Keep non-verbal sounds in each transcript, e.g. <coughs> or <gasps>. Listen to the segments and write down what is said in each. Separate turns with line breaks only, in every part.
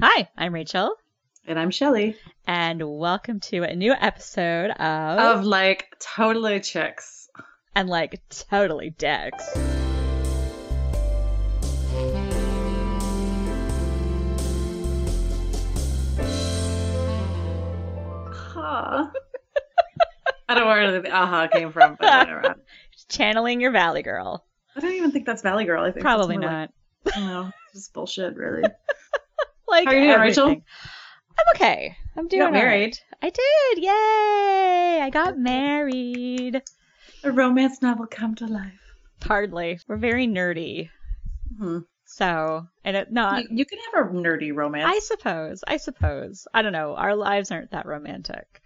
Hi, I'm Rachel,
And I'm Shelly.
and welcome to a new episode of,
Of like totally chicks.
and like totally dicks.
Aha. I don't know where the aha came from, but whatever. <laughs>
Channeling your Valley Girl.
I don't even think that's Valley Girl. I think
Probably not.
Like. It's <laughs> just bullshit, really.
Like
How are you doing, Rachel?
I'm okay. I'm doing
got
all
married.
right. I did. Yay! I got married.
A romance novel come to life.
Hardly. We're very nerdy.
Hmm.
So, and it not.
You, you can have a nerdy romance.
I suppose. I suppose. I don't know. Our lives aren't that romantic.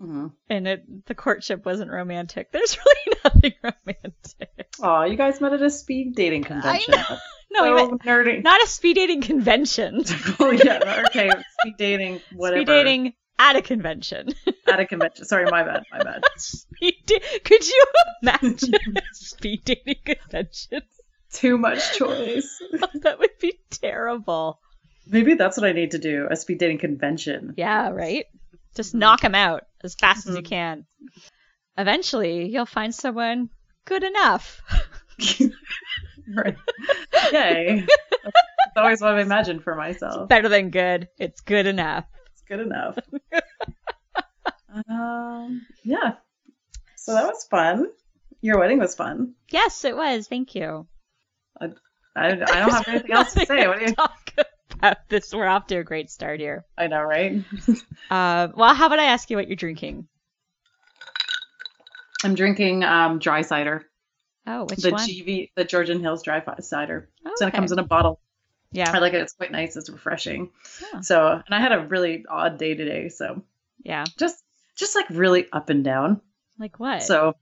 Mhm.
and it the courtship wasn't romantic. There's <laughs> really nothing romantic.
Oh, you guys met at a speed dating convention.
know. No,
so
we went,
nerdy.
not a speed dating convention. <laughs>
oh yeah, <laughs> okay. Speed dating, whatever.
Speed dating at a convention.
at a convention. Sorry, my bad. My bad.
speed da- Could you imagine speed dating convention?
Too much choice.
that would be terrible.
Maybe that's what I need to do. A speed dating convention.
Yeah, right. Just knock them out as fast as you
Mhm.
can. Eventually, you'll find someone good enough. <laughs>
right. Yay. That's always what I've imagined for myself.
Better than good. It's good enough.
It's good enough. um, yeah. So that was fun. Your wedding was fun.
Yes, it was. Thank you.
I, I don't have anything else to <laughs> say. What do you?
talk <laughs> this? We're off to a great start here.
I know, right? <laughs>
Uh, well, how about I ask you what you're drinking?
I'm drinking um, dry cider.
Oh, which
the
one?
GV, the Georgian Hills dry cider.
Oh,
So it comes in a bottle.
Yeah,
I like it. It's quite nice. It's refreshing.
Oh.
So, and I had a really odd day today. So
yeah.
just, just like really up and down.
Like what?
So,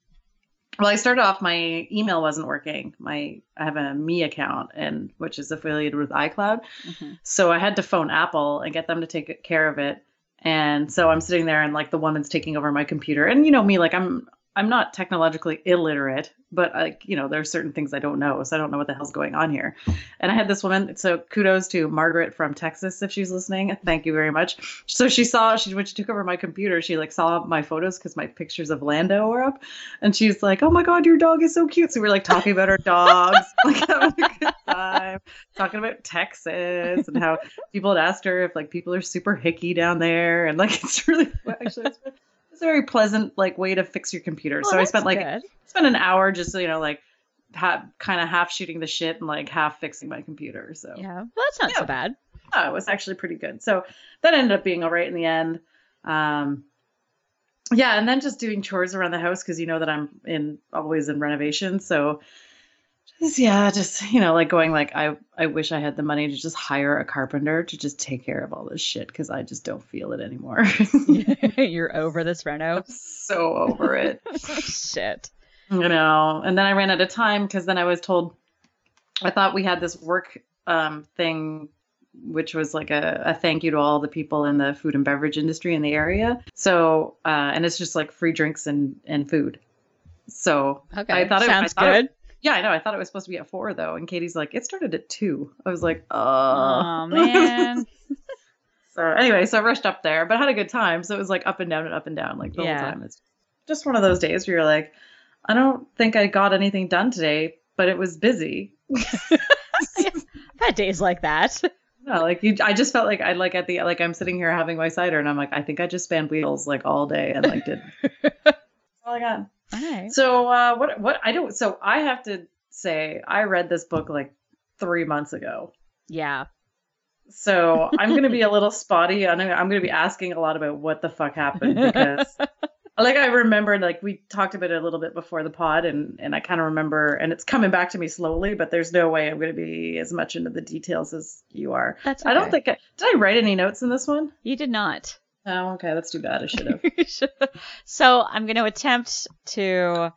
well, I started off my email wasn't working. My I have a Me account and which is affiliated with iCloud.
Mhm.
So I had to phone Apple and get them to take care of it. And so I'm sitting there and like the woman's taking over my computer. And you know me, like I'm I'm not technologically illiterate, but like, you know, there's certain things I don't know. So I don't know what the hell's going on here. And I had this woman, so kudos to Margaret from Texas if she's listening. Thank you very much. So she saw she when she took over my computer, she like saw my photos because my pictures of Lando were up. And she's like, Oh my god, your dog is so cute. So we are like talking about our dogs, <laughs> like having a good time, talking about Texas and how people had asked her if like people are super hicky down there. And like it's really <laughs> actually it's, it's a very pleasant like way to fix your computer.
Well,
so I spent like
good.
spent an hour just you know like ha- kind of half shooting the shit and like half fixing my computer. So
Yeah, well, that's not so bad.
yeah, it was actually pretty good. So that ended up being all right in the end. Um, yeah, and then just doing chores around the house because you know that I'm in always in renovation. So just yeah, just you know like going like I I wish I had the money to just hire a carpenter to just take care of all this shit because I just don't feel it anymore. <laughs> <laughs>
You're over this reno.
I'm so over it. <laughs>
Shit.
you know and then i ran out of time because then i was told i thought we had this work um, thing which was like a, a thank you to all the people in the food and beverage industry in the area so uh, and it's just like free drinks and and food so
Okay.
I thought it-
sounds
thought it-
good.
Yeah i know. I thought it was supposed to be at four though and katie's like it started at two. I was like oh,
Oh <laughs> man.
so anyway so i rushed up there but I had a good time. So it was like up and down and up and down like the
Yeah.
whole time. It's just one of those days where you're like i don't think i got anything done today but it was busy. <laughs>
Had days like that.
no like you, i just felt like i like at the like i'm sitting here having my cider and i'm like i think i just spanned wheels like all day and like did <laughs> that's all i got
right.
so uh what what i don't so i have to say i read this book like three months ago
Yeah.
So I'm gonna be a little spotty, and I'm I'm gonna be asking a lot about what the fuck happened because, <laughs> like, I remember like we talked about it a little bit before the pod, and and I kind of remember, and it's coming back to me slowly, but there's no way I'm gonna be as much into the details as you are.
That's
I don't think I, did I write any notes in this one.
you did not.
Oh, okay, that's too bad. I should have. <laughs>
so I'm going to attempt to,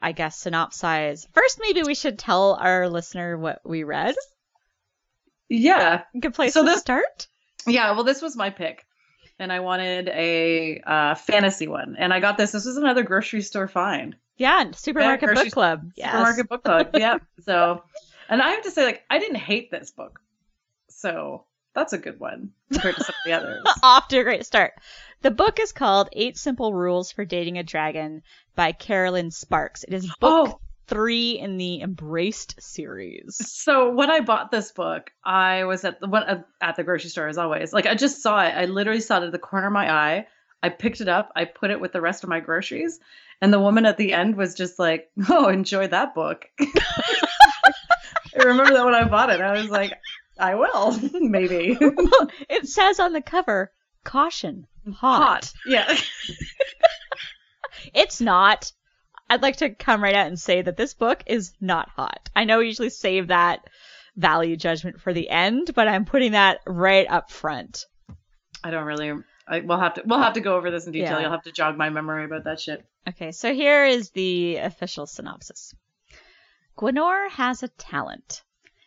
I guess, synopsize. First, maybe we should tell our listener what we read.
yeah,
Good place
So
to
this-
start.
yeah. Well, this was my pick. And I wanted a uh, fantasy one, and I got this. This was another grocery store find.
Yeah, supermarket
grocery-
book club. Yes.
Supermarket book club. <laughs> yeah. So, and I have to say, like, I didn't hate this book. So, that's a good one <laughs> compared to some of the others. <laughs>
Off to a great start. The book is called Eight Simple Rules for Dating a Dragon by Kerrelyn Sparks. It is book
Oh.
three in the Embraced series.
So when I bought this book, I was at the one uh, at the grocery store as always. Like I just saw it. I literally saw it at the corner of my eye. I picked it up. I put it with the rest of my groceries, and the woman at the end was just like, <laughs> "Oh, enjoy that book." I remember that when I bought it. I was like, "I will, <laughs> maybe."
well, it says on the cover, caution, hot. hot.
Yeah. <laughs>
It's not. I'd like to come right out and say that this book is not hot. I know we usually save that value judgment for the end, but I'm putting that right up front.
I don't really. I, we'll have to. We'll have to go over this in detail.
Yeah.
You'll have to jog my memory about that shit.
Okay, so here is the official synopsis. Gwennore has a talent.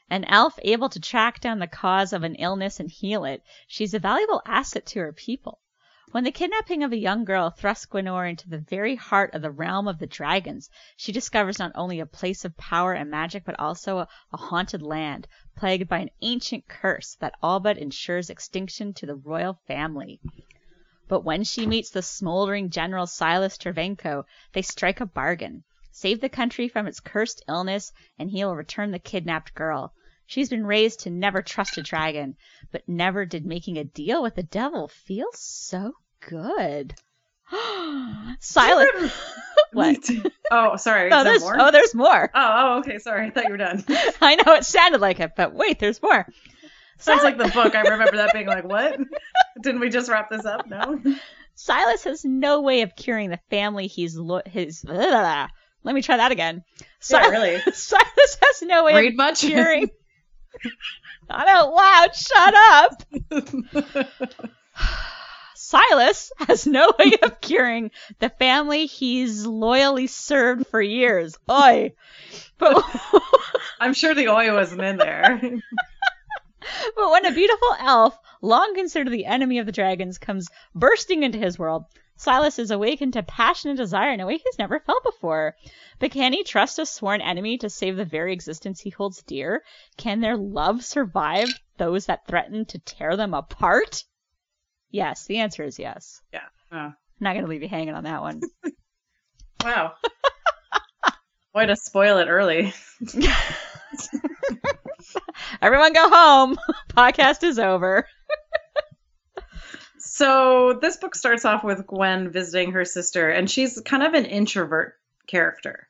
An elf able to track down the cause of an illness and heal it, she's a valuable asset to her people. When the kidnapping of a young girl thrusts Gwennore into the very heart of the realm of the dragons, she discovers not only a place of power and magic, but also a, a haunted land, plagued by an ancient curse that all but ensures extinction to the royal family. But when she meets the smoldering General Silas Dravenko, they strike a bargain. Save the country from its cursed illness, and he will return the kidnapped girl. She's been raised to never trust a dragon, but never did making a deal with the devil feel so good. <gasps> Silas. <laughs> what?
Oh, sorry. <laughs>
Oh, there's,
more?
oh, there's more.
Oh, oh, okay. Sorry. I thought you were done. <laughs>
I know it sounded like it, but wait, there's more.
Sounds like the book. I remember that being like, what? Didn't we just wrap this up? No.
Silas has no way of curing the family he's lo- his. Ugh. Let me try that again.
Yeah, really. <laughs>
Silas has no way of
much?
curing. <laughs> Not out loud. Shut up. <laughs> Silas has no way of curing the family he's loyally served for years. Oi. But,
I'm sure the oi wasn't in there. <laughs>
but when a beautiful elf, long considered the enemy of the dragons, comes bursting into his world, Silas is awakened to passionate desire in a way he's never felt before. But can he trust a sworn enemy to save the very existence he holds dear? Can their love survive those that threaten to tear them apart? Yes, the answer is yes.
Oh,
I'm not going to leave you hanging on that one. <laughs> <laughs>
wow. Way to spoil it early.
Everyone go home. <laughs> Podcast is over.
So this book starts off with Gwen visiting her sister, and she's kind of an introvert character.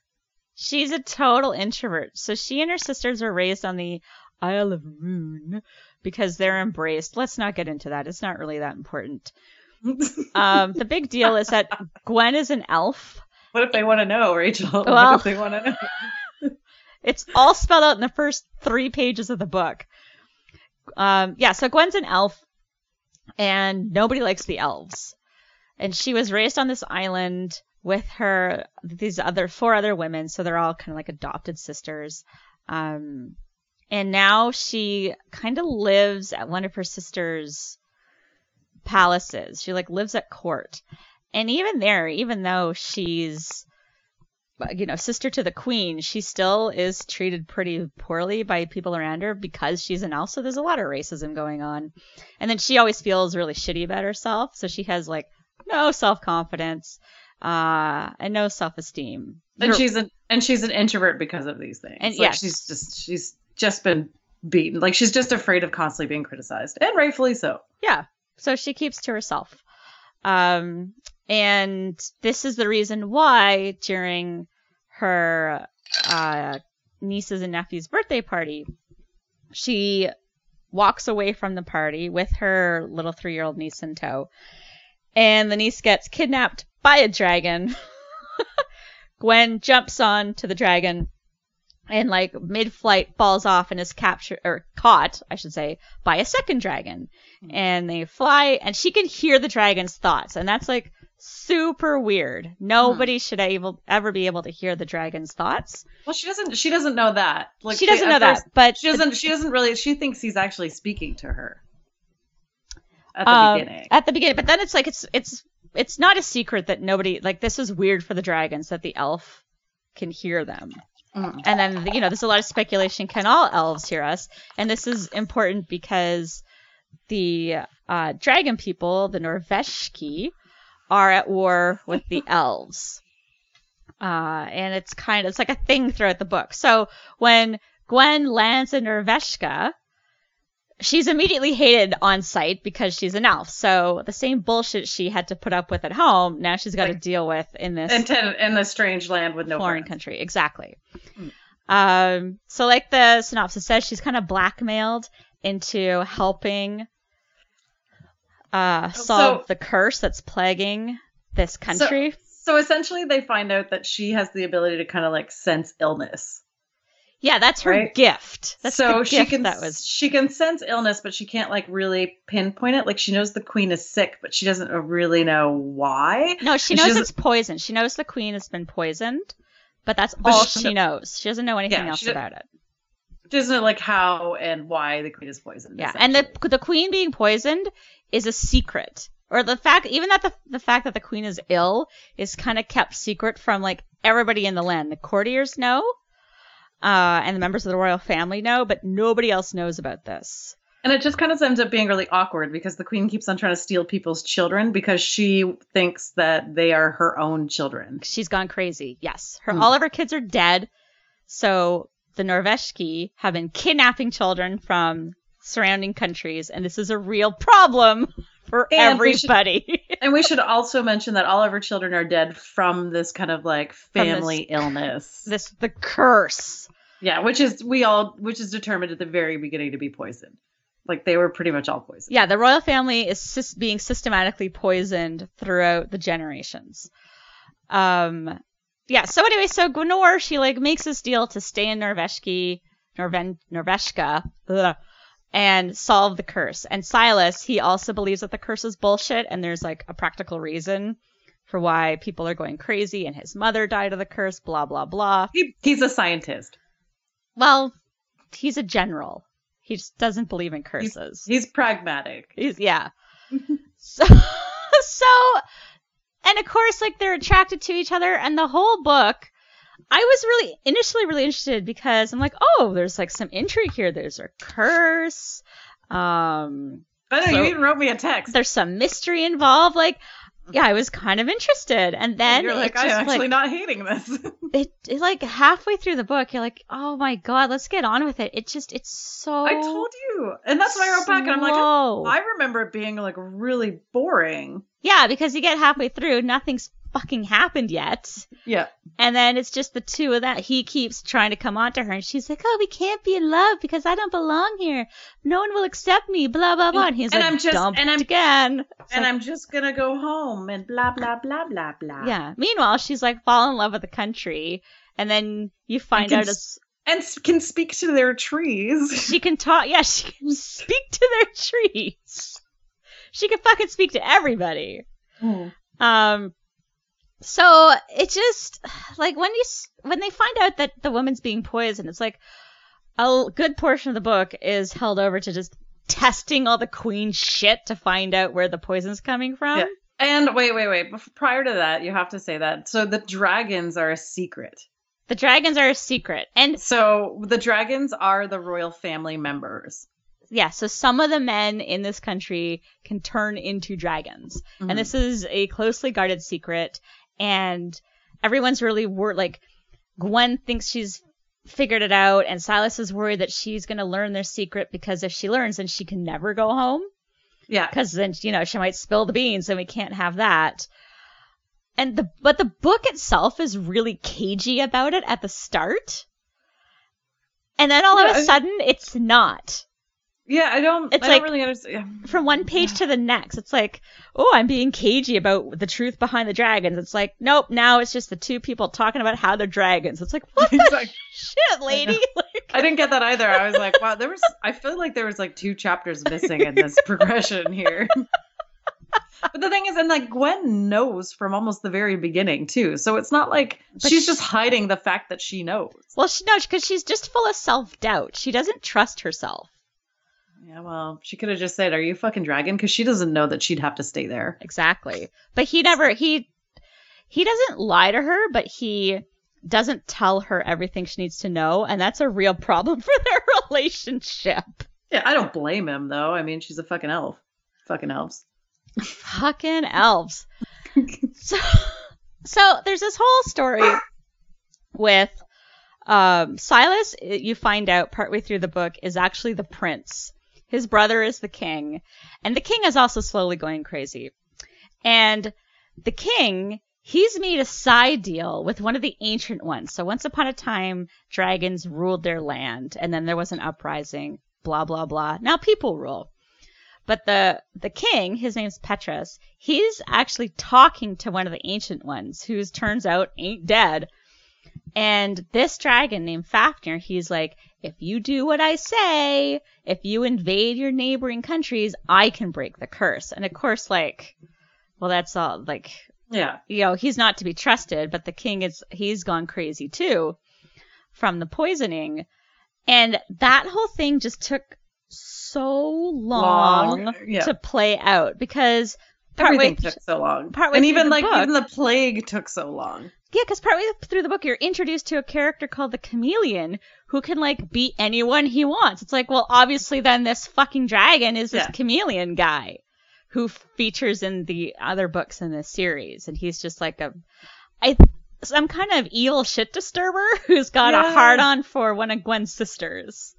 She's a total introvert. So she and her sisters were raised on the Isle of Moon because they're embraced. Let's not get into that. It's not really that important. <laughs> Um, the big deal is that Gwen is an elf.
what if they want to know, Rachel?
Well- <laughs>
what if they want to know?
It's all spelled out in the first three pages of the book. Um, yeah, so Gwen's an elf, and nobody likes the elves. And she was raised on this island with her these other four other women, so they're all kind of like adopted sisters. Um, and now she kind of lives at one of her sisters' palaces. She like lives at court. And even there, even though she's you know, sister to the queen, she still is treated pretty poorly by people around her because she's an elf. So there's a lot of racism going on. And then she always feels really shitty about herself. So she has like no self confidence, uh, and no self esteem.
and she's an and she's an introvert because of these things.
And
like
yes.
she's just she's just been beaten. Like she's just afraid of constantly being criticized, and rightfully so.
Yeah. So she keeps to herself. Um, and this is the reason why during her uh, niece's and nephew's birthday party, she walks away from the party with her little three year old niece in tow. And the niece gets kidnapped by a dragon. <laughs> Gwen jumps on to the dragon and like mid-flight falls off and is captured or caught, I should say, by a second dragon. And they fly and she can hear the dragon's thoughts and that's like super weird. Nobody should able ever be able to hear the dragon's thoughts.
Well, she doesn't. She doesn't know that. Like
she doesn't know
first-
that, but
She doesn't. She doesn't really. She thinks he's actually speaking to her at the
um,
beginning.
At the beginning, but then it's like it's it's it's not a secret that nobody like this is weird for the dragons that the elf can hear them.
Mm.
And then you know there's a lot of speculation can all elves hear us? And this is important because the uh, dragon people, the Norveshki, are at war with the <laughs> elves. Uh, and it's kind of it's like a thing throughout the book. So when Gwen lands in Norveshka, she's immediately hated on sight because she's an elf. So the same bullshit she had to put up with at home, now she's got to deal with in this
in, ten, in the strange land with no
foreign
friends.
country. Exactly.
Mm.
Um, so like the synopsis says, she's kind of blackmailed into helping uh, solve
So-
the curse that's plaguing this country.
So essentially, they find out that she has the ability to kind of like sense illness.
yeah, that's her
Right.
gift. That's
so she can
that was.
she can sense illness, but she can't like really pinpoint it. Like she knows the queen is sick, but she doesn't really know why.
No, she
and
knows
doesn't-
it's poison. She knows the queen has been poisoned, but that's
But
all
she-
she knows. She doesn't know anything
Yeah,
else about it.
She doesn't know like how and why the queen is poisoned.
Yeah, and the the queen being poisoned is a secret, or the fact even that the the fact that the queen is ill is kind of kept secret from like everybody in the land. The courtiers know, uh, and the members of the royal family know, but nobody else knows about this.
And it just kind of ends up being really awkward because the queen keeps on trying to steal people's children because she thinks that they are her own children.
She's gone crazy. Yes, her
Hmm.
all of her kids are dead, so the Norveshki have been kidnapping children from surrounding countries, and this is a real problem for
And we should-
everybody. <laughs>
And we should also mention that all of her children are dead from this kind of like
From this-
family <laughs> illness.
this the curse.
Yeah, which is we all which is determined at the very beginning to be poisoned. Like they were pretty much all poisoned.
Yeah, the royal family is sys- being systematically poisoned throughout the generations. Um, yeah. So anyway, so Gwennore she like makes this deal to stay in Norveshki, Norven, Norveshka, ugh, and solve the curse. And Silas he also believes that the curse is bullshit, and there's like a practical reason for why people are going crazy, and his mother died of the curse. Blah blah blah.
He, he's a scientist.
Well, he's a general. He just doesn't believe in curses.
He's pragmatic.
He's yeah. <laughs> so <laughs> so and of course like they're attracted to each other and the whole book I was really initially really interested because I'm like, oh, there's like some intrigue here. There's a curse. Um
I know
So-
you even wrote me a text.
there's some mystery involved. Like yeah, I was kind of interested. And then
you're like, I'm actually
like,
not hating this. <laughs>
it, it like halfway through the book, you're like, oh my god, let's get on with it. It just it's so
I told you, and that's why I wrote back, and I'm like,
slow.
I remember it being like really boring.
Yeah, because you get halfway through, nothing's fucking happened yet.
Yeah,
And then it's just the two of that. He keeps trying to come on to her, and she's like, "Oh, we can't be in love because I don't belong here. No one will accept me." Blah blah blah. And he's
and
like,
I'm just-
dumped
and I'm-
again. It's
and
like,
I'm just gonna go home and blah blah blah blah blah.
yeah. Meanwhile, she's like fall in love with the country, and then you find out it's,
and can speak to their trees.
she can talk. Yeah, she can <laughs> speak to their trees. She could fucking speak to everybody. Um, so it just like when you when they find out that the woman's being poisoned, it's like a good portion of the book is held over to just testing all the queen shit to find out where the poison's coming from.
Yeah. And wait, wait, wait. Prior to that, you have to say that. So the dragons are a secret.
The dragons are a secret, and
So the dragons are the royal family members.
Yeah, so some of the men in this country can turn into dragons.
Mhm.
and this is a closely guarded secret and everyone's really worried like gwen thinks she's figured it out and silas is worried that she's going to learn their secret because if she learns then she can never go home.
Yeah,
because then you know she might spill the beans and we can't have that. And the but the book itself is really cagey about it at the start. And then all
Yeah,
of a sudden it's not
yeah. I don't.
It's
I
like-
don't really understand.
from one page to the next. It's like, oh, I'm being cagey about the truth behind the dragons. It's like, nope, now it's just the two people talking about how they're dragons. It's like, what <laughs> the
like-
shit, lady? <laughs> Like,
I didn't get that either. I was like, wow, there was. I feel like there was like two chapters missing in this <laughs> progression here. But the thing is, and like Gwen knows from almost the very beginning too. So it's not like
But
she's
sh-
just hiding the fact that she knows.
well, she knows because she's just full of self doubt. She doesn't trust herself.
Yeah, well, she could have just said, "Are you a fucking dragon?" Because she doesn't know that she'd have to stay there.
Exactly. But he never he he doesn't lie to her, but he doesn't tell her everything she needs to know, and that's a real problem <laughs> for their relationship.
Yeah, I don't blame him though. I mean, she's a fucking elf. Fucking elves.
Fucking elves. <laughs> so, so there's this whole story with um, Silas. You find out partway through the book is actually the prince. His brother is the king, and the king is also slowly going crazy. And the king, he's made a side deal with one of the ancient ones. So once upon a time, dragons ruled their land, and then there was an uprising. Blah blah blah. Now people rule. But the the king, his name's Petrus, he's actually talking to one of the ancient ones, who turns out ain't dead. And this dragon named Fafnir, he's like, if you do what I say, if you invade your neighboring countries, I can break the curse. And of course, like, well, that's all like,
Yeah.
you know, he's not to be trusted, but the king is, he's gone crazy too from the poisoning. And that whole thing just took so long,
Long, yeah.
to play out because
Everything took so long.
partway
and even like
book-
even the plague took so long.
yeah, because partway through the book, you're introduced to a character called the Chameleon who can like beat anyone he wants. It's like, well, obviously, then this fucking dragon is this
Yeah.
chameleon guy who features in the other books in this series, and he's just like a, I, some kind of evil shit disturber <laughs> who's got a
Yeah.
hard on for one of Gwen's sisters.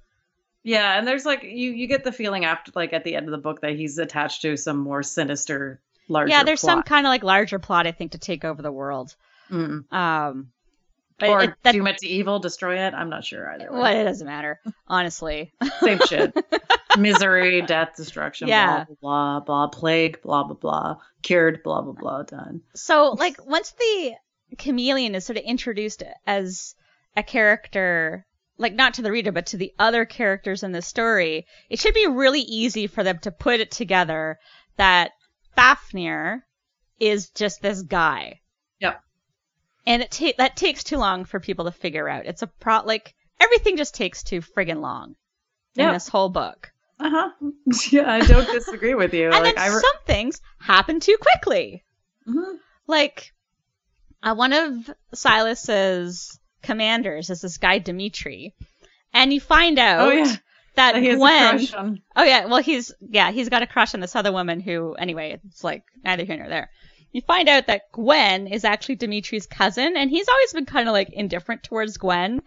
Yeah, and there's like you you get the feeling after like at the end of the book that he's attached to some more sinister larger
yeah, there's some kind of like larger plot, I think, to take over the world.
Mm.
Um, but
or
it, that,
doom it to evil, destroy it. I'm not sure either. way.
well, it doesn't matter, honestly. <laughs>
Same shit. <laughs> Misery, death, destruction,
Yeah.
blah, blah, blah, blah, plague, blah, blah, blah, cured, blah, blah, blah, done.
So, like, once the chameleon is sort of introduced as a character, like, not to the reader, but to the other characters in the story, it should be really easy for them to put it together that Fafnir is just this guy.
Yep.
And it ta- that takes too long for people to figure out. It's a pro, like, everything just takes too friggin' long in this whole book.
Uh huh. <laughs> Yeah, I don't disagree with you. <laughs>
And
like,
then
I. Re-
some things happen too quickly.
Mm-hmm.
like uh, one of Silas's commanders is this guy Dimitri, and you find out
Oh, yeah.
That
a
Gwen.
crush on.
Oh yeah, well he's yeah he's got a crush on this other woman who anyway it's like neither here nor there. You find out that Gwen is actually Dimitri's cousin, and he's always been kind of like indifferent towards Gwen.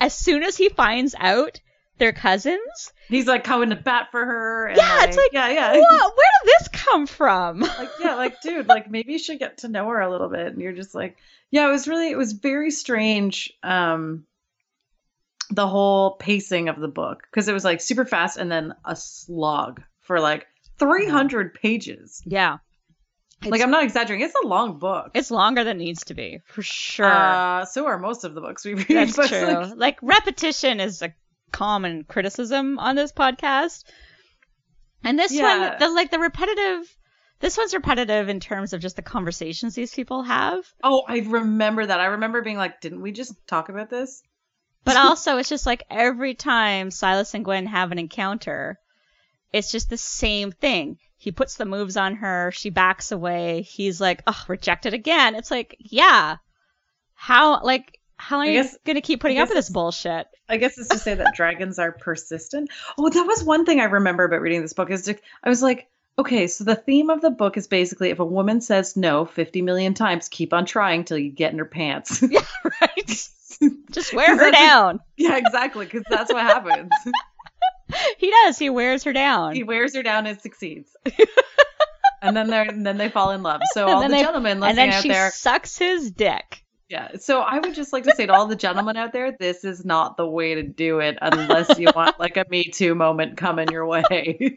As soon as he finds out they're cousins,
He's like coming to bat for her. And
yeah, it's like
yeah, yeah.
What? Where did this come from? <laughs>
like yeah like dude like maybe you should get to know her a little bit and you're just like yeah it was really it was very strange um the whole pacing of the book because it was like super fast and then a slog for like 300 pages
yeah,
like i'm not exaggerating it's a long book
it's longer than it needs to be for sure.
uh, so are most of the books we read
That's
but,
true.
like,
Like, repetition is a common criticism on this podcast. And this
Yeah.
one, the like the repetitive this one's repetitive in terms of just the conversations these people have.
oh i remember that i remember being like didn't we just talk about this
But <laughs> also it's just like every time Silas and Gwen have an encounter, it's just the same thing. He puts the moves on her, she backs away, he's like, Oh, rejected again. It's like, yeah. How like how long
I
are you gonna keep putting up with this bullshit?
I guess it's to say that <laughs> dragons are persistent. Oh, that was one thing I remember about reading this book is to, I was like, okay, so the theme of the book is basically if a woman says no 50 million times, keep on trying till you get in her pants. <laughs>
Yeah, right. <laughs> Just wear her down. <laughs>
yeah, exactly, because that's what happens. <laughs>
He does. He wears her down.
he wears her down and succeeds. and then they and then they fall in love. So all the
they-
gentlemen
and
listening
then
out
she
there,
sucks his dick.
yeah. So I would just like to say to all the gentlemen out there, this is not the way to do it unless you want like a Me Too moment coming your way.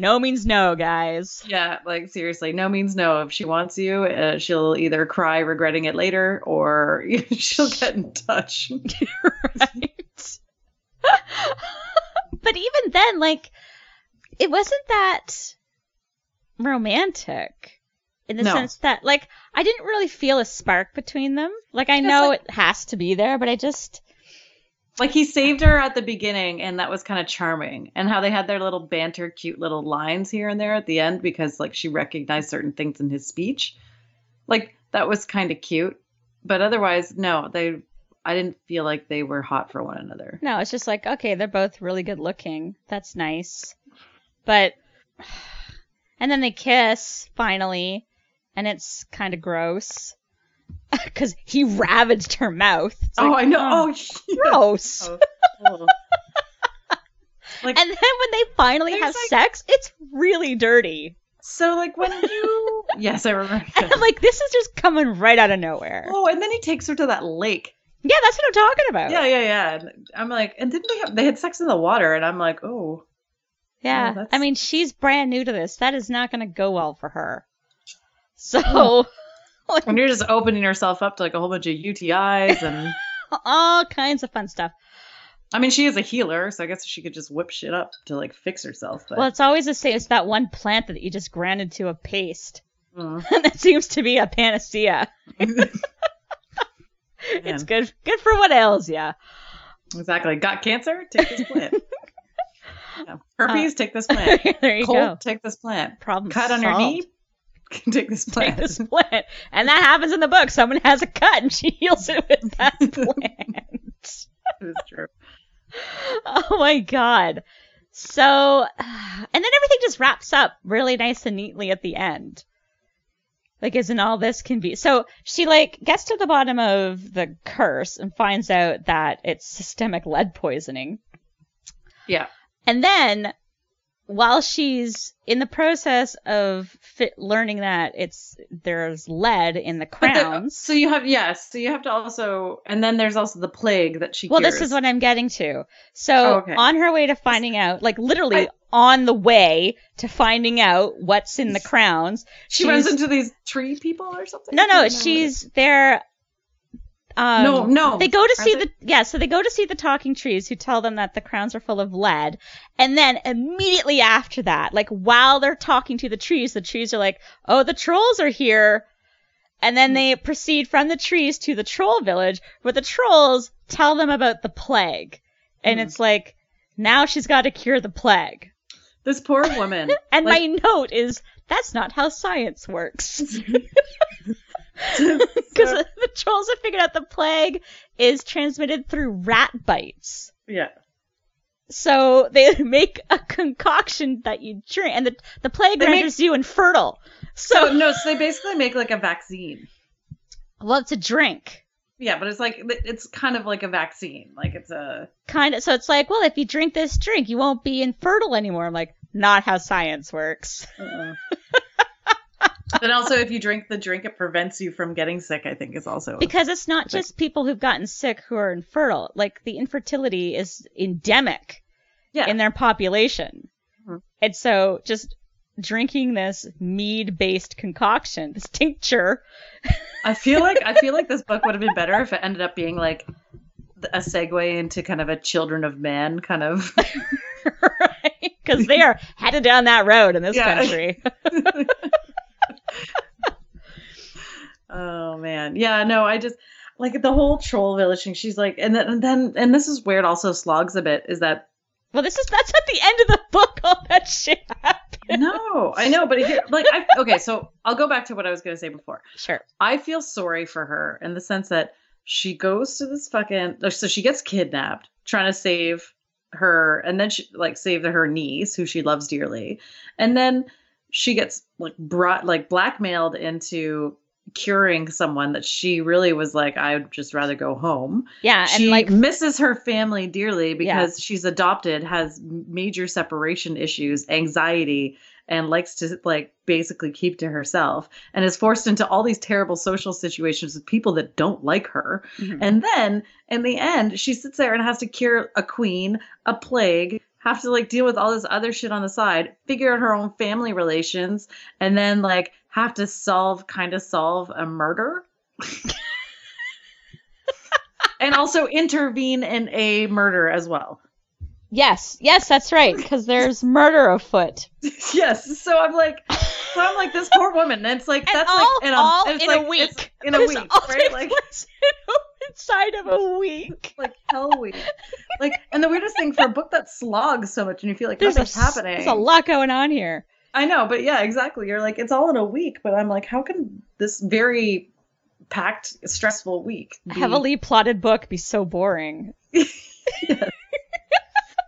No means no, guys.
Yeah, like seriously, no means no. If she wants you, uh, she'll either cry regretting it later or <laughs> she'll get in touch. <laughs>
right. <laughs> but even then, like, it wasn't that romantic in the
No.
sense that, like, I didn't really feel a spark between them. Like, I know
like-
it has to be there, but I just.
Like he saved her at the beginning, and that was kind of charming. And how they had their little banter, cute little lines here and there at the end because like she recognized certain things in his speech. Like that was kind of cute. But otherwise, no, they. I didn't feel like they were hot for one another.
No, it's just like, okay, they're both really good looking. That's nice. But <sighs> and then they kiss finally, and it's kind of gross <laughs> because he ravaged her mouth. It's
oh,
like,
I know. Oh, oh yeah.
gross.
Oh, <laughs> oh. like
And then when they finally have
like-
sex, it's really dirty.
so, like when you <laughs> yes, I remember.
And like, this is just coming right out of nowhere.
Oh, and then he takes her to that lake.
Yeah, that's what I'm talking about.
Yeah, yeah, yeah. And I'm like, and didn't they have? They had sex in the water, and I'm like, oh,
Yeah.
Oh,
I mean, she's brand new to this. That is not going to go well for her. So, oh. <laughs>
when you're just opening yourself up to like a whole bunch of UTIs, and <laughs>
all kinds of fun stuff.
I mean, she is a healer, so I guess she could just whip shit up to like fix herself. But
Well, it's always the same. It's that one plant that you just grinded to a paste.
Mm. <laughs>
That seems to be a panacea. It's good good for what ails ya.
exactly. Got cancer? Take this plant. Yeah. Herpes? take this plant.
there you
Cold?
go.
Take this plant.
Problem
Cut on your knee? Take this
Take
plant.
this plant. And that happens in the book. Someone has a cut and she heals it with that <laughs> plant.
It's true.
oh my god. So, and then everything just wraps up really nice and neatly at the end. Like, isn't all this can be? So she like gets to the bottom of the curse and finds out that it's systemic lead poisoning.
Yeah.
And then, while she's in the process of fi- learning that it's there's lead in the
But the-
crowns.
so you have yes. So you have to also, and then there's also the plague that she.
Well,
cures.
this is what I'm getting to. So,
Oh, okay.
on her way to finding out, like literally
I-
on the way to finding out what's in the crowns,
she runs into these tree people or something.
No, no, she's there. Um,
no, no.
They go to
Are
see
they?
the yeah, so they go to see the talking trees who tell them that the crowns are full of lead, and then immediately after that, like while they're talking to the trees, the trees are like, "Oh, the trolls are here," and then they proceed from the trees to the troll village, where the trolls tell them about the plague, and
Hmm.
it's like now she's got to cure the plague.
This poor woman. <laughs>
And
Like-
my note is that's not how science works. <laughs> <laughs>
So-
Because the trolls have figured out the plague is transmitted through rat bites.
yeah.
So they <laughs> make a concoction that you drink, and the, the plague
They make-
renders you infertile.
So
So,
no, so <laughs> they basically make like a vaccine.
well, it's a drink.
Yeah, but it's like it's kind of like a vaccine. Like it's a
Kind of. So it's like, well, if you drink this drink, you won't be infertile anymore. I'm like, not how science works.
uh-uh. Then also if you drink the drink, it prevents you from getting sick. I think is also
Because it's not just people who've gotten sick who are infertile. Like, the infertility is endemic.
yeah.
in their population.
Mhm.
And so just drinking this mead based concoction, this tincture,
I feel like I feel like this book would have been better if it ended up being like a segue into kind of a children of man kind of <laughs>
right? Because they are headed down that road in this
Yeah.
country. <laughs>
Oh man. Yeah, no, I just like the whole troll village thing. She's like and then and then and this is where it also slogs a bit is that
well, this is that's at the end of the book. <laughs> All that shit happened.
no, I know, but here like I okay, so I'll go back to what I was gonna say before.
Sure.
I feel sorry for her in the sense that she goes to this fucking so she gets kidnapped trying to save her and then she like save her niece who she loves dearly and then she gets like brought like blackmailed into curing someone that she really was like i'd just rather go home.
Yeah, and like
misses her family dearly because she's adopted has major separation issues anxiety and likes to like basically keep to herself and is forced into all these terrible social situations with people that don't like her.
Mhm.
and then in the end she sits there and has to cure a queen a plague have to like deal with all this other shit on the side figure out her own family relations and then like have to solve kind of solve a murder. <laughs> And also intervene in a murder as well.
Yes, yes, that's right. Because there's murder afoot, <laughs>
yes. So i'm like so i'm like this poor woman. And it's like
and
that's
all,
like in a,
all
it's
in
like,
a week.
in a week right? like
inside of a week. <laughs>
like hell week <laughs> like and the weirdest thing for a book that slogs so much and you feel like
There's a,
nothing's happening
there's a lot going on here.
I know, but yeah, exactly. You're like, it's all in a week, but I'm like, how can this very packed, stressful week.
A
The-
heavily plotted book be so boring. <laughs>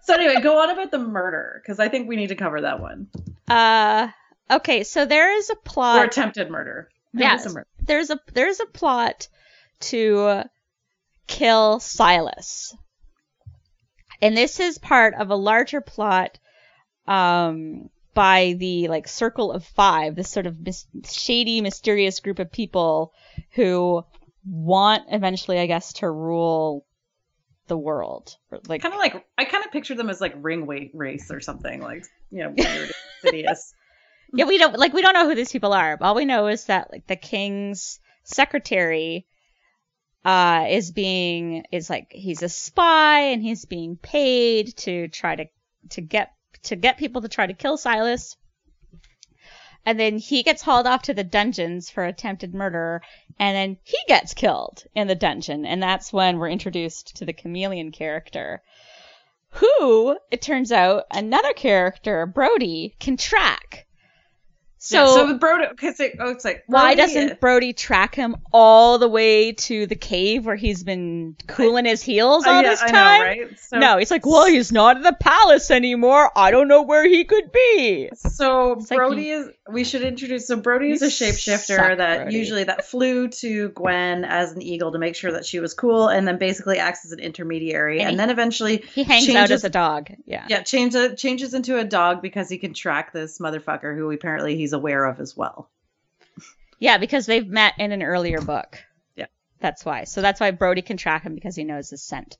So anyway, go on about the murder because I think we need to cover that one
Uh, okay, so there is a plot or
attempted murder.
Yeah,
murder.
there's a there's a plot to kill Silas. And this is part of a larger plot um by the like circle of 5, this sort of mis- shady mysterious group of people who want eventually I guess to rule the world. Like
Kind of like I kind of picture them as like ring weight race or something like you know weird, insidious. <laughs>
Yeah, we don't like we don't know who these people are. All we know is that like the king's secretary uh is being is like he's a spy and he's being paid to try to to get to get people to try to kill Silas. And then he gets hauled off to the dungeons for attempted murder, and then he gets killed in the dungeon, and that's when we're introduced to the chameleon character, who, it turns out, another character, Brody, can track.
So,
So,
so Brody, because it, oh, it's like
why doesn't Brody track him all the way to the cave where he's been cooling his heels
Oh,
all
yeah,
this
I know,
time?
right? So,
no, he's like, well, he's not in the palace anymore. I don't know where he could be.
So
It's like
Brody
you-
is. We should introduce. So Brody is a shapeshifter
suck,
that
Brody.
usually that flew to Gwen as an eagle to make sure that she was cool, and then basically acts as an intermediary,
And
and,
he-
then eventually,
He hangs out
Changes-
as a dog. Yeah.
yeah, changes changes into a dog because he can track this motherfucker who apparently he's aware of as well.
Yeah, because they've met in an earlier book.
Yeah.
That's why. So that's why Brody can track him because he knows his scent.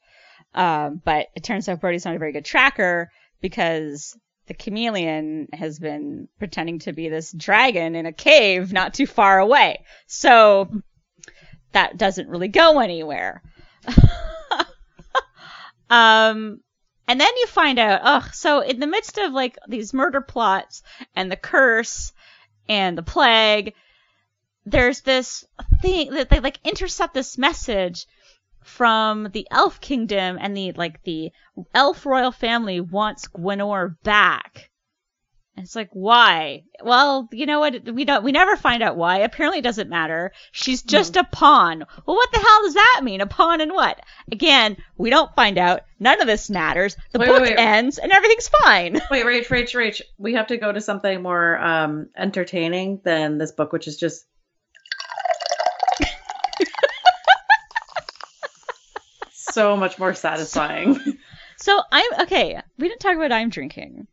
Um, but it turns out Brody's not a very good tracker because the chameleon has been pretending to be this dragon in a cave not too far away. So that doesn't really go anywhere. <laughs> um, and then you find out, oh, so in the midst of like these murder plots and the curse and the plague, there's this thing that they like intercept this message from the elf kingdom and the like the elf royal family wants Gwennore back. And it's like why? Well, you know what? We don't. We never find out why. Apparently, it doesn't matter. She's just a pawn. Well, what the hell does that mean? A pawn in what? Again, we don't find out. None of this matters. The
Wait,
book
wait, wait.
ends and everything's fine. <laughs>
Wait, Rach, Rach, Rach. We have to go to something more um, entertaining than this book, which is just. So much more satisfying.
So I'm okay. We didn't talk about I'm drinking.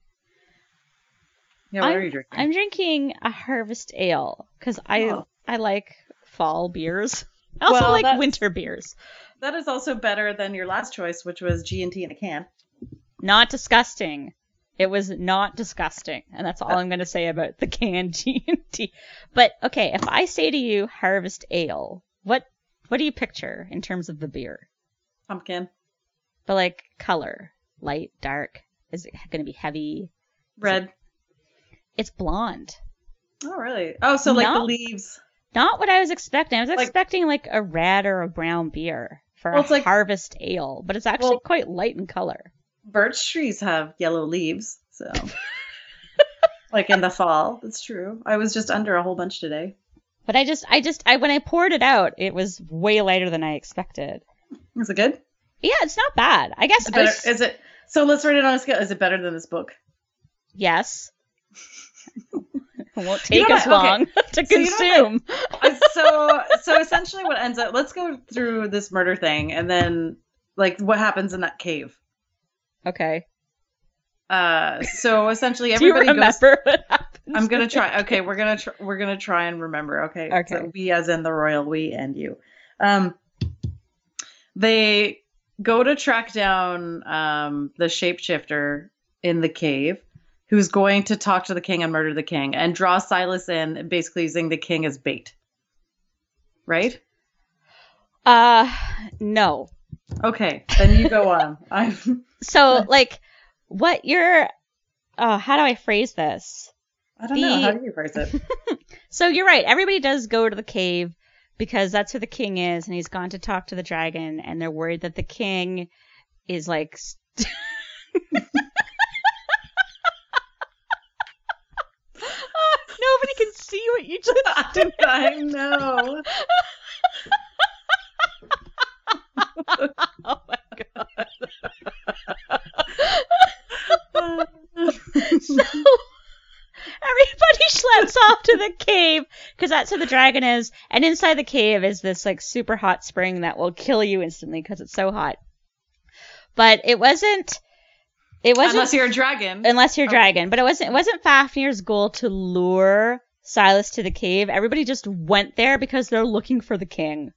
Yeah, what
I'm,
are you drinking?
I'm drinking a harvest ale because I
Oh.
I like fall beers. I also
Well,
like winter beers.
That is also better than your last choice, which was G and T in a can.
Not disgusting. It was not disgusting, and that's all uh, I'm going to say about the canned <laughs> G&T. But okay, if I say to you harvest ale, what what do you picture in terms of the beer?
Pumpkin,
But like color, light, dark. Is it going to be heavy?
red.
It's blonde.
Oh, really? Oh, so like the leaves.
Not what I was expecting. I was
Like-
expecting like a red or a brown beer for
Well,
a
like-
harvest ale, but it's actually
Well-
quite light in color.
Birch trees have yellow leaves, so <laughs> like in the fall. That's true. I was just under a whole bunch today.
But I just, I just, I when I poured it out, it was way lighter than I expected.
Is it good?
Yeah, it's not bad. I guess
Is it
I
better?
was-
Is it? So let's rate it on a scale. Is it better than this book?
yes. <laughs> it won't
You
take
know
as
what? Okay.
long <laughs> to
So you know
consume. <laughs>
So so essentially what ends up let's go through this murder thing and then like what happens in that cave
okay.
uh so essentially
Do you
everybody goes
remember what happened?
i'm gonna try okay we're gonna tr- we're gonna try and remember okay
Okay.
so we as in the royal we and you um they go to track down um the shapeshifter in the cave who's going to talk to the king and murder the king and draw silas in basically using the king as bait right
Uh, no.
Okay, then you go on. <laughs> I'm.
So like, what you're, uh, how do I phrase this?
I don't know. How do you phrase it? <laughs>
So you're right. Everybody does go to the cave because that's who the king is, and he's gone to talk to the dragon, and they're worried that the king is like. St- <laughs> Nobody can see what you just <laughs> did.
I know. <laughs> oh my god.
so everybody <laughs> schleps off to the cave because that's where the dragon is. And inside the cave is this like super hot spring that will kill you instantly because it's so hot. But it wasn't. It wasn't
Unless you're a dragon.
unless you're
Oh.
dragon. But it wasn't. It wasn't Fafnir's goal to lure Silas to the cave. Everybody just went there because they're looking for the king,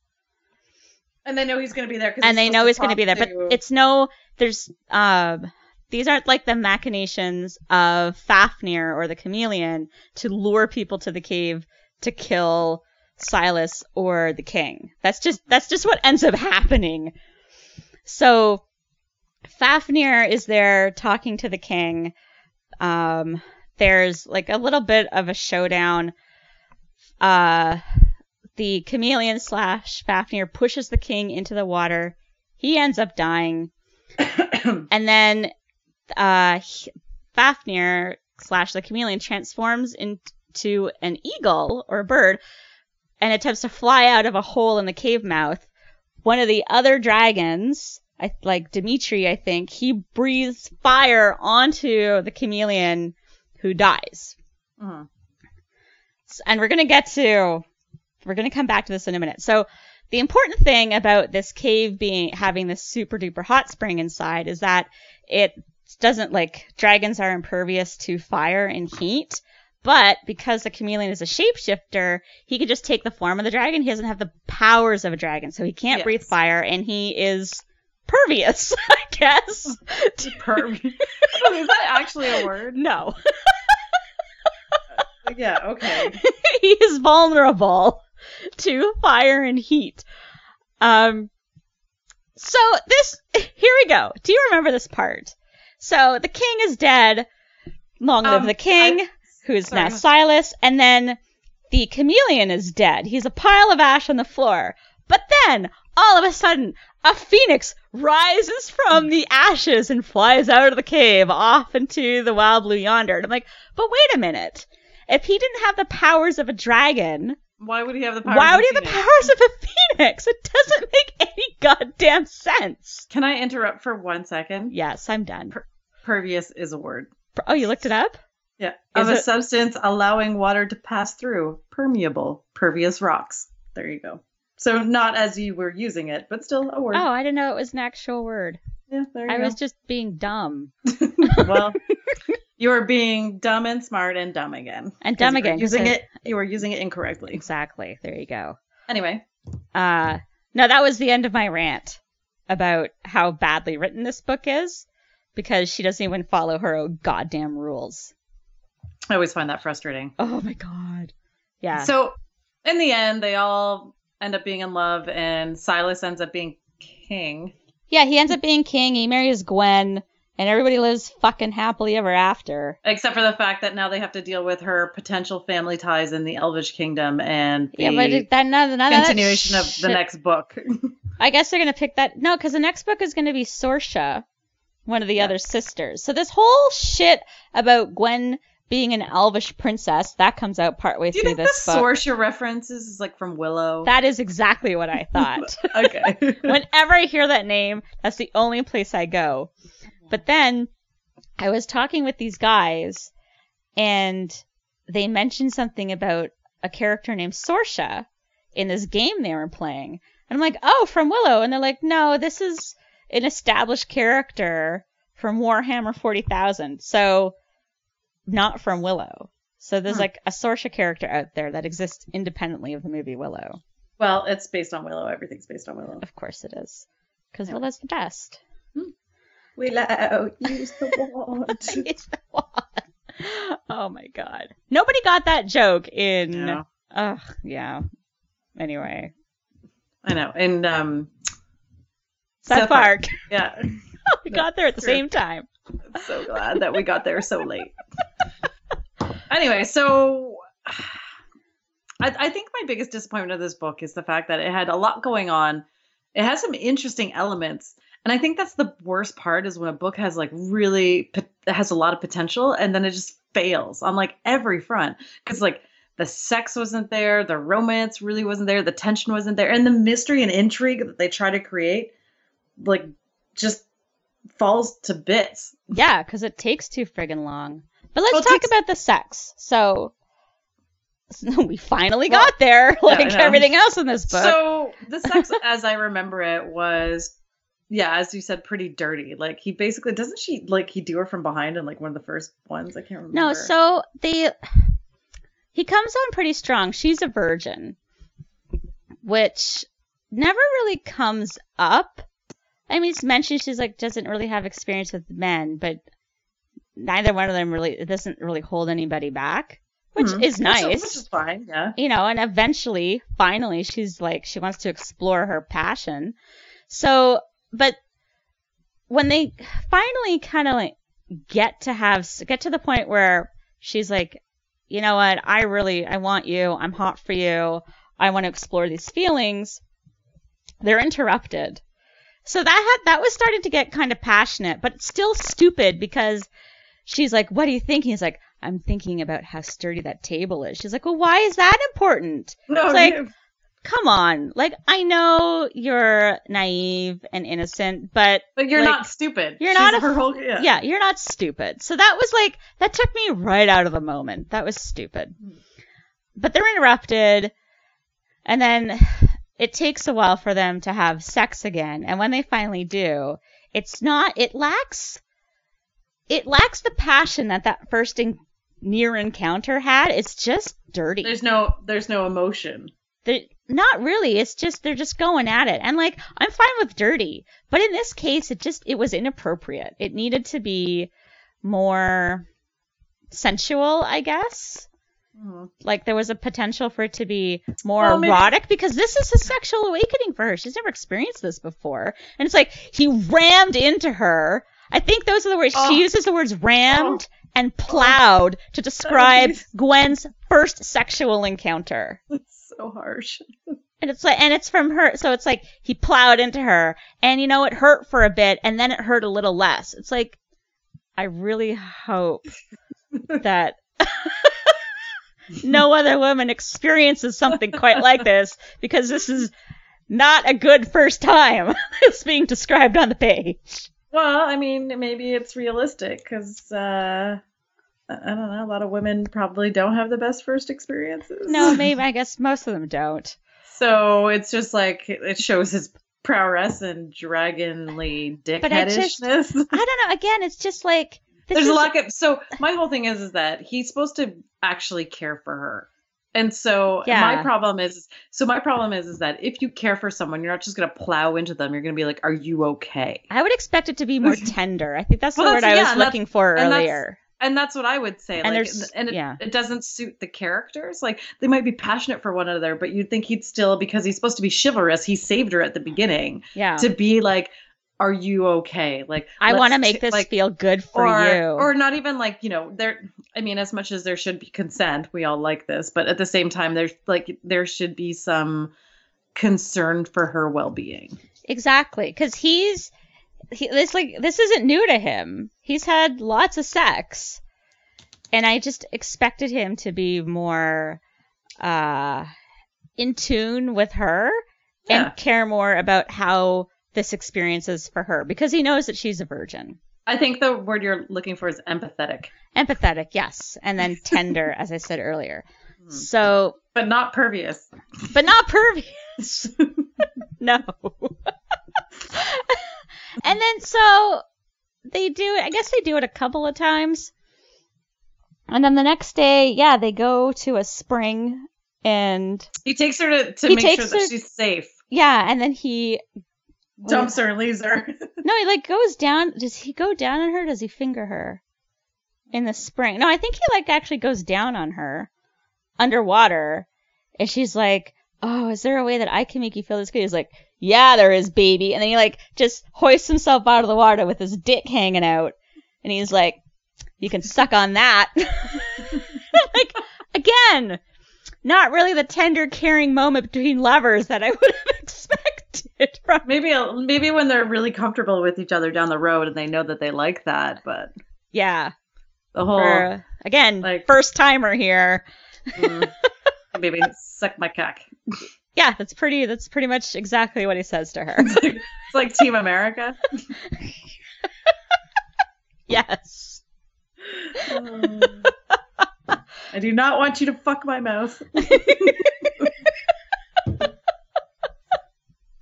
and they know he's going to be there.
and they know he's going to be there. But it's no. There's um. These aren't like the machinations of Fafnir or the chameleon to lure people to the cave to kill Silas or the king. That's just that's just what ends up happening. So Fafnir is there talking to the king. Um, there's like a little bit of a showdown. Uh, the chameleon slash Fafnir pushes the king into the water. He ends up dying, <coughs> and then uh, Fafnir slash the chameleon transforms into an eagle or a bird and attempts to fly out of a hole in the cave mouth. One of the other dragons, I like Dimitri, I think, he breathes fire onto the chameleon who dies. S- And we're going to get to we're going to come back to this in a minute. So the important thing about this cave being having this super duper hot spring inside is that it doesn't like dragons are impervious to fire and heat. But because the chameleon is a shapeshifter, he can just take the form of the dragon. He doesn't have the powers of a dragon, so he can't
Yes.
breathe fire, and he is pervious, <laughs> I guess.
Perv. <laughs> Oh, is that actually a word?
no,
Yeah. Okay. <laughs>
he is vulnerable to fire and heat. Um, so this, here we go. Do you remember this part? So the king is dead. Long live
Um,
the king,
I-
who's
sorry.
now Silas, and then the chameleon is dead. He's a pile of ash on the floor. But then, all of a sudden, a phoenix rises from the ashes and flies out of the cave off into the wild blue yonder. And I'm like, but wait a minute. If he didn't have the powers of a dragon,
Why would he have the power?
why would he have the powers of a phoenix? It doesn't make any goddamn sense.
Can I interrupt for one second?
Yes, I'm done.
Pervious is a word.
Oh, you looked it up?
Yeah.
Is
of a
it-
substance allowing water to pass through. Permeable. Pervious rocks. There you go. So not as you were using it, but still a word.
Oh, I didn't know it was an actual word.
yeah, there you go.
I
go.
was just being dumb. <laughs>
well, <laughs> you were being dumb and smart and dumb again.
And dumb
were Using it, you were using it incorrectly.
Exactly. There you go.
Anyway,
Uh, no, that was the end of my rant about how badly written this book is because she doesn't even follow her own goddamn rules.
I always find that frustrating.
Oh my god. Yeah.
So, in the end, they all end up being in love, and Silas ends up being king.
yeah, he ends up being king. He marries Gwen, and everybody lives fucking happily ever after.
Except for the fact that now they have to deal with her potential family ties in the Elvish kingdom and the
yeah, but that none, none of
continuation of the next book.
I guess they're gonna pick that. No, because the next book is gonna be Sorcha, one of the
Yeah.
other sisters. So this whole shit about Gwen being an elvish princess that comes out partway through
think
this
the
book.
Sorsha references is like from Willow?
That is exactly what I thought. <laughs>
okay. <laughs>
Whenever I hear that name, that's the only place I go. But then I was talking with these guys, and they mentioned something about a character named Sorsha in this game they were playing. And I'm like, oh, from Willow. And they're like, no, this is an established character from Warhammer 40,000. So, not from Willow. So there's
Hmm.
like a Sorsha character out there that exists independently of the movie Willow.
well, it's based on Willow. Everything's based on Willow.
Of course it is. Because
Yeah.
Willow's the best.
Willow, use the wand. <laughs>
it's the one. Oh my god. Nobody got that joke in.
No,
Ugh, yeah. Anyway.
I know. And um,
South
South
Park. <laughs>
yeah, <laughs>
we got there at the
True.
same time.
so glad that we got there so late. anyway, so I, I think my biggest disappointment of this book is the fact that it had a lot going on. It has some interesting elements, and I think that's the worst part is when a book has like really has a lot of potential, and then it just fails on like every front. Because like the sex wasn't there, the romance really wasn't there, the tension wasn't there, and the mystery and intrigue that they try to create, like just falls to bits.
Yeah, because it takes too friggin' long. But let's
Well,
talk
takes-
about the sex. So, <laughs> we finally
Well,
got there, <laughs>
yeah, I
like everything else in this book.
So the sex, <laughs> as I remember it, was yeah, as you said, pretty dirty. Like he basically doesn't she like he do her from behind in like one of the first ones. I can't remember.
no, so they he comes on pretty strong. She's a virgin, which never really comes up. I mean, it's mentioned she's like doesn't really have experience with men, but neither one of them really it doesn't really hold anybody back, which
Mhm.
is nice.
which, which is fine. Yeah.
you know, and eventually, finally, she's like, she wants to explore her passion. So, but when they finally kind of like get to have, get to the point where she's like, you know what, I really, I want you, I'm hot for you, I want to explore these feelings, they're interrupted. So that had, that was starting to get kind of passionate, but still stupid because she's like, what are you thinking? He's like, I'm thinking about how sturdy that table is. She's like, well, why is that important?
No,
It's like- Come on. Like, I know you're naive and innocent, but
but you're
like,
not stupid.
you're
She's
not a-
her whole yeah.
yeah, you're not stupid. So that was like, that took me right out of the moment. That was stupid. Hmm. But they're interrupted, and then it takes a while for them to have sex again. And when they finally do, it's not, it lacks, it lacks the passion that that first in, near encounter had. It's just dirty.
There's no there's no emotion.
They're, not really. It's just they're just going at it. And like I'm fine with dirty, but in this case it just it was inappropriate. It needed to be more sensual, I guess.
Mhm.
Like there was a potential for it to be more
Well, maybe-
erotic because this is a sexual awakening for her. She's never experienced this before. And it's like he rammed into her. I think those are the words
Oh.
she uses the words rammed and plowed to describe. <laughs> Gwen's first sexual encounter.
So harsh. <laughs>
And it's like, and it's from her, so it's like he plowed into her, and you know it hurt for a bit, and then it hurt a little less. It's like, I really hope <laughs> that <laughs> no other woman experiences something quite like this, because this is not a good first time it's being described on the page.
Well, I mean, maybe it's realistic because uh, I don't know. A lot of women probably don't have the best first experiences.
No, maybe I guess most of them don't. <laughs>
So it's just like it shows his prowess and dragonly
But I just- I don't know. Again, it's just like
There's
is,
a lack of. So my whole thing is, is that he's supposed to actually care for her. And so
Yeah.
my problem is, so my problem is, is that if you care for someone, you're not just gonna plow into them. You're gonna be like, "Are you okay?"
I would expect it to be more <laughs> tender. I think that's the word I was looking for earlier.
And that's what I would say.
And
like,
there's-
and it,
yeah.
it doesn't suit the characters. Like they might be passionate for one another, but you'd think he'd still, because he's supposed to be chivalrous, he saved her at the beginning
Yeah.
to be like, "Are you okay?" Like
I want to make
ch-
this
like,
feel good for
or,
you.
or not even like you know there i mean as much as there should be consent we all like this but at the same time there's like there should be some concern for her well-being
exactly, because he's he, this like this isn't new to him. He's had lots of sex, and I just expected him to be more uh in tune with her
Yeah.
and care more about how this experience is for her because he knows that she's a virgin.
i think the word you're looking for is empathetic
Empathetic, yes, and then <laughs> tender, as I said earlier.
Hmm.
So,
but not pervious
but not pervious. <laughs> <laughs> no. And then so they do it. I guess they do it a couple of times. And then the next day, yeah, they go to a spring and
he takes her to, to make sure that
her-
she's safe
yeah, and then he
dumps her and leaves her <laughs>
No, he like goes down. Does he go down on her? Does he finger her in the spring? No, I think he like actually goes down on her underwater, and she's like, "Oh, is there a way that I can make you feel this good?" He's like, "Yeah, there is, baby." And then he like just hoists himself out of the water with his dick hanging out, and he's like, "You can suck on that." <laughs> like again, not really the tender, caring moment between lovers that I <laughs> would have expected from.
maybe maybe when they're really comfortable with each other down the road and they know that they like that but
Yeah.
the whole
for again
like-
first timer here
mm, <laughs> <laughs> baby suck my cock
yeah that's pretty that's pretty much exactly what he says to her
it's like, it's like team america <laughs>
yes <sighs>
I do not want you to fuck my mouth. <laughs>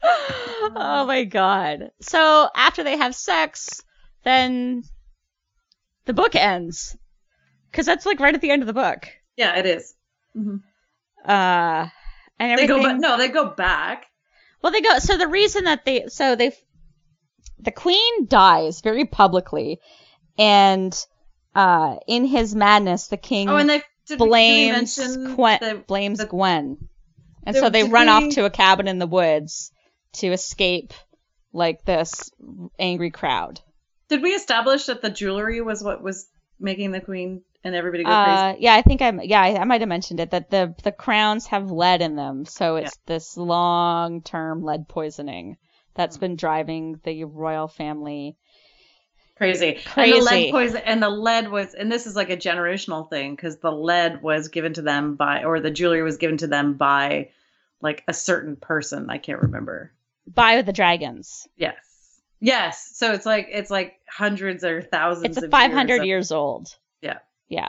oh my god. So after they have sex, then the book ends. Because that's like right at the end of the book.
Yeah, it is. Mhm.
Uh, and
They
everything.
go back. No, they go back.
Well, they go. So the reason that they, so they, the queen dies very publicly, and uh, in his madness, the king
Oh, and they did we- did we
blames Gwen,
the-
blames
the-
Gwen, and
the-
so they run off to a cabin in the woods to escape like this angry crowd.
Did we establish that the jewelry was what was making the queen and everybody go crazy?
Uh, yeah, I think I'm. Yeah, I, I might have mentioned it that the the crowns have lead in them, so it's this long term lead poisoning that's
Hmm.
been driving the royal family.
Crazy. And the
Crazy.
lead poison and the lead was and this is like a generational thing because the lead was given to them by or the jewelry was given to them by like a certain person. I can't remember.
by the dragons.
Yes. Yes. So it's like it's like hundreds or thousands
It's
of
500
years.
years old.
Yeah.
Yeah.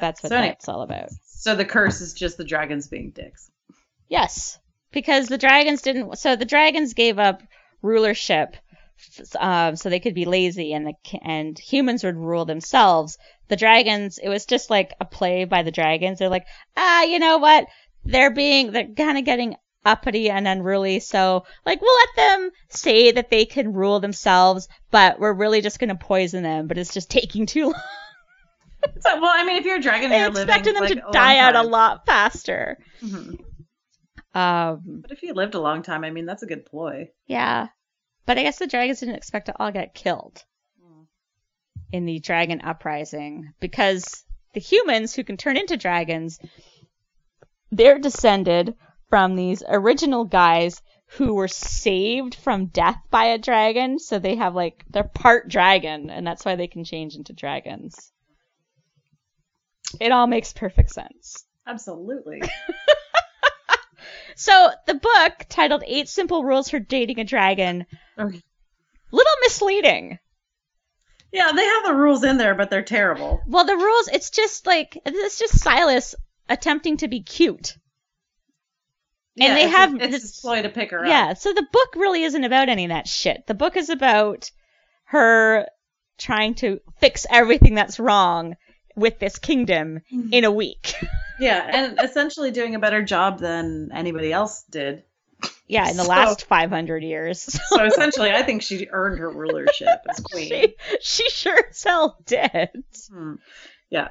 That's what
So anyway.
that's all about.
So the curse is just the dragons being dicks.
Yes, because the dragons didn't. So the dragons gave up rulership, um, so they could be lazy, and the and humans would rule themselves. The dragons, it was just like a play by the dragons. They're like, ah, you know what? They're being, they're kind of getting uppity and unruly. So like, we'll let them say that they can rule themselves, but we're really just gonna poison them. But it's just taking too <laughs> long. <laughs>
So, well, I mean, if you're a dragon
They're
you're living
them
like,
to die out a lot faster.
Mhm.
Um,
But if you lived a long time, I mean, that's a good ploy.
Yeah. But I guess the dragons didn't expect to all get killed in the dragon uprising because the humans who can turn into dragons, they're descended from these original guys who were saved from death by a dragon. So they have like, they're part dragon and that's why they can change into dragons. It all makes perfect sense.
Absolutely. <laughs>
So the book titled Eight Simple Rules for Dating a Dragon,
Okay.
little misleading.
Yeah, they have the rules in there, but they're terrible.
Well, the rules, it's just like, it's just Silas attempting to be cute. And
Yeah,
they
it's a-
have
it's
this-
a ploy to pick her up.
Yeah, so the book really isn't about any of that shit. The book is about her trying to fix everything that's wrong with this kingdom in a week. <laughs>
Yeah, and essentially doing a better job than anybody else did.
yeah, in the
So-
last 500 years. <laughs>
So essentially, I think she earned her rulership as <laughs> queen.
she, she sure as hell did.
Hmm. Yeah,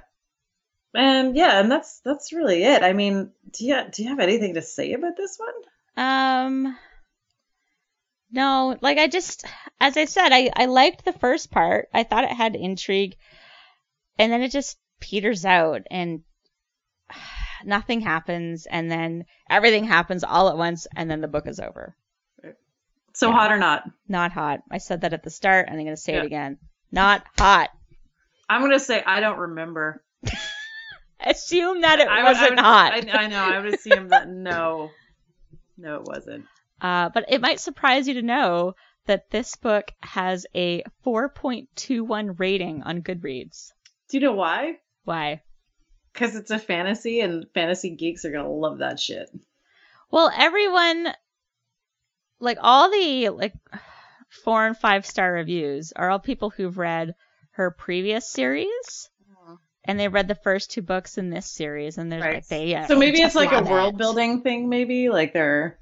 and yeah, and that's that's really it. I mean, do you do you have anything to say about this one?
Um, no, like I just, as I said, I, I liked the first part. I thought it had intrigue, and then it just peters out, and <sighs> nothing happens, and then everything happens all at once, and then the book is over.
So
Yeah.
hot or not?
Not hot. I said that at the start, and I'm gonna say
Yeah.
it again. Not hot.
I'm gonna say I don't remember. <laughs>
Assume that it
I
wasn't
would-
hot.
I, I know. I would assume that <laughs> no, no, it wasn't.
Uh, but it might surprise you to know that this book has a 4.21 rating on Goodreads.
Do you know why?
Why?
Because it's a fantasy, and fantasy geeks are gonna love that shit.
Well, everyone, like all the like four and five star reviews are all people who've read her previous series, oh. and they read the first two books in this series, and they're
Right.
like they yeah.
So maybe it's like a world building thing. Maybe like they're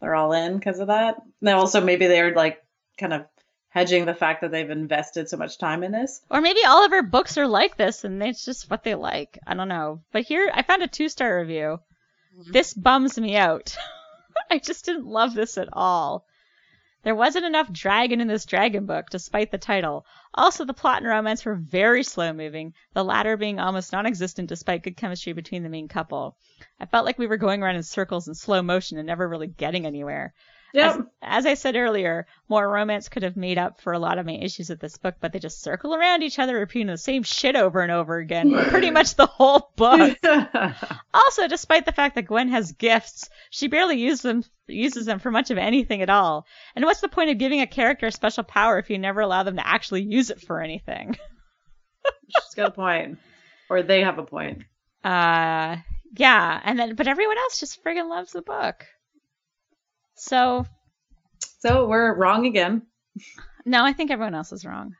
they're all in because of that. And also maybe they're like kind of hedging the fact that they've invested so much time in this.
Or maybe all of her books are like this, and it's just what they like. I don't know. But here, I found a two star review.
Mhm.
This bums me out. <laughs> I just didn't love this at all. There wasn't enough dragon in this dragon book, despite the title. Also, the plot and romance were very slow moving, the latter being almost non existent despite good chemistry between the main couple. I felt like we were going around in circles in slow motion and never really getting anywhere.
Yep.
As, as I said earlier, more romance could have made up for a lot of my issues with this book, but they just circle around each other, repeating the same shit over and over again pretty much the whole book. <laughs> also, despite the fact that Gwen has gifts, she barely uses them uses them for much of anything at all. And what's the point of giving a character a special power if you never allow them to actually use it for anything? <laughs>
She's got a point. Or they have a point.
Uh, yeah, and then but everyone else just friggin' loves the book. So
So we're wrong again.
no, I think everyone else is wrong.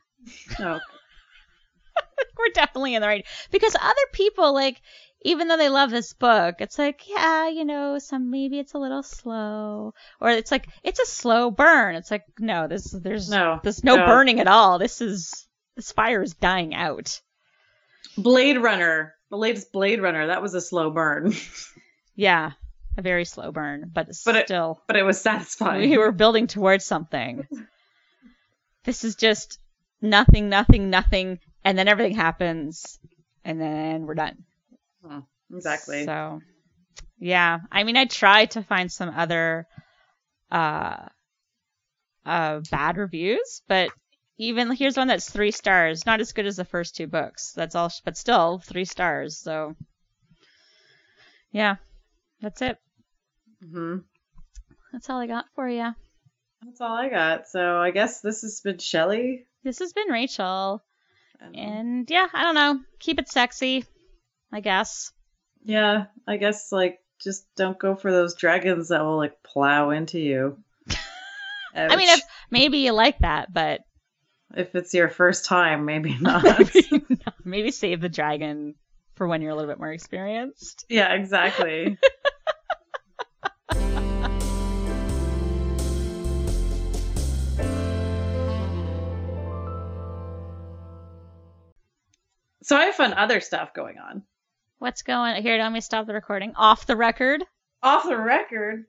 No. Oh. <laughs>
We're definitely in the right because other people like even though they love this book, it's like, yeah, you know, some maybe it's a little slow, or it's like it's a slow burn. It's like, no, this there's
No.
there's no
No.
burning at all. This is this fire is dying out.
Blade Runner. The latest Blade Runner. That was a slow burn. <laughs>
Yeah, a very slow burn, but,
But it-
still,
but it was satisfying.
we were building towards something. This is just nothing, nothing, nothing, and then everything happens, and then we're done.
Exactly.
So, yeah, I mean, I tried to find some other uh, uh, bad reviews, but even here's one that's three stars, not as good as the first two books. That's all, but still three stars. So, yeah, that's it.
Hmm
That's all I got for you.
That's all I got. So I guess this has been Shelly.
This has been Rachel,
And,
and yeah, I don't know, keep it sexy, I guess.
yeah, I guess like just don't go for those dragons that will like plow into you. <laughs>
I mean, if maybe you like that, but
if it's your first time, maybe <laughs> not.
maybe, maybe save the dragon for when you're a little bit more experienced.
yeah, exactly. <laughs> so I have fun other stuff going on.
What's going here? Let me stop the recording. Off the record.
Off the record.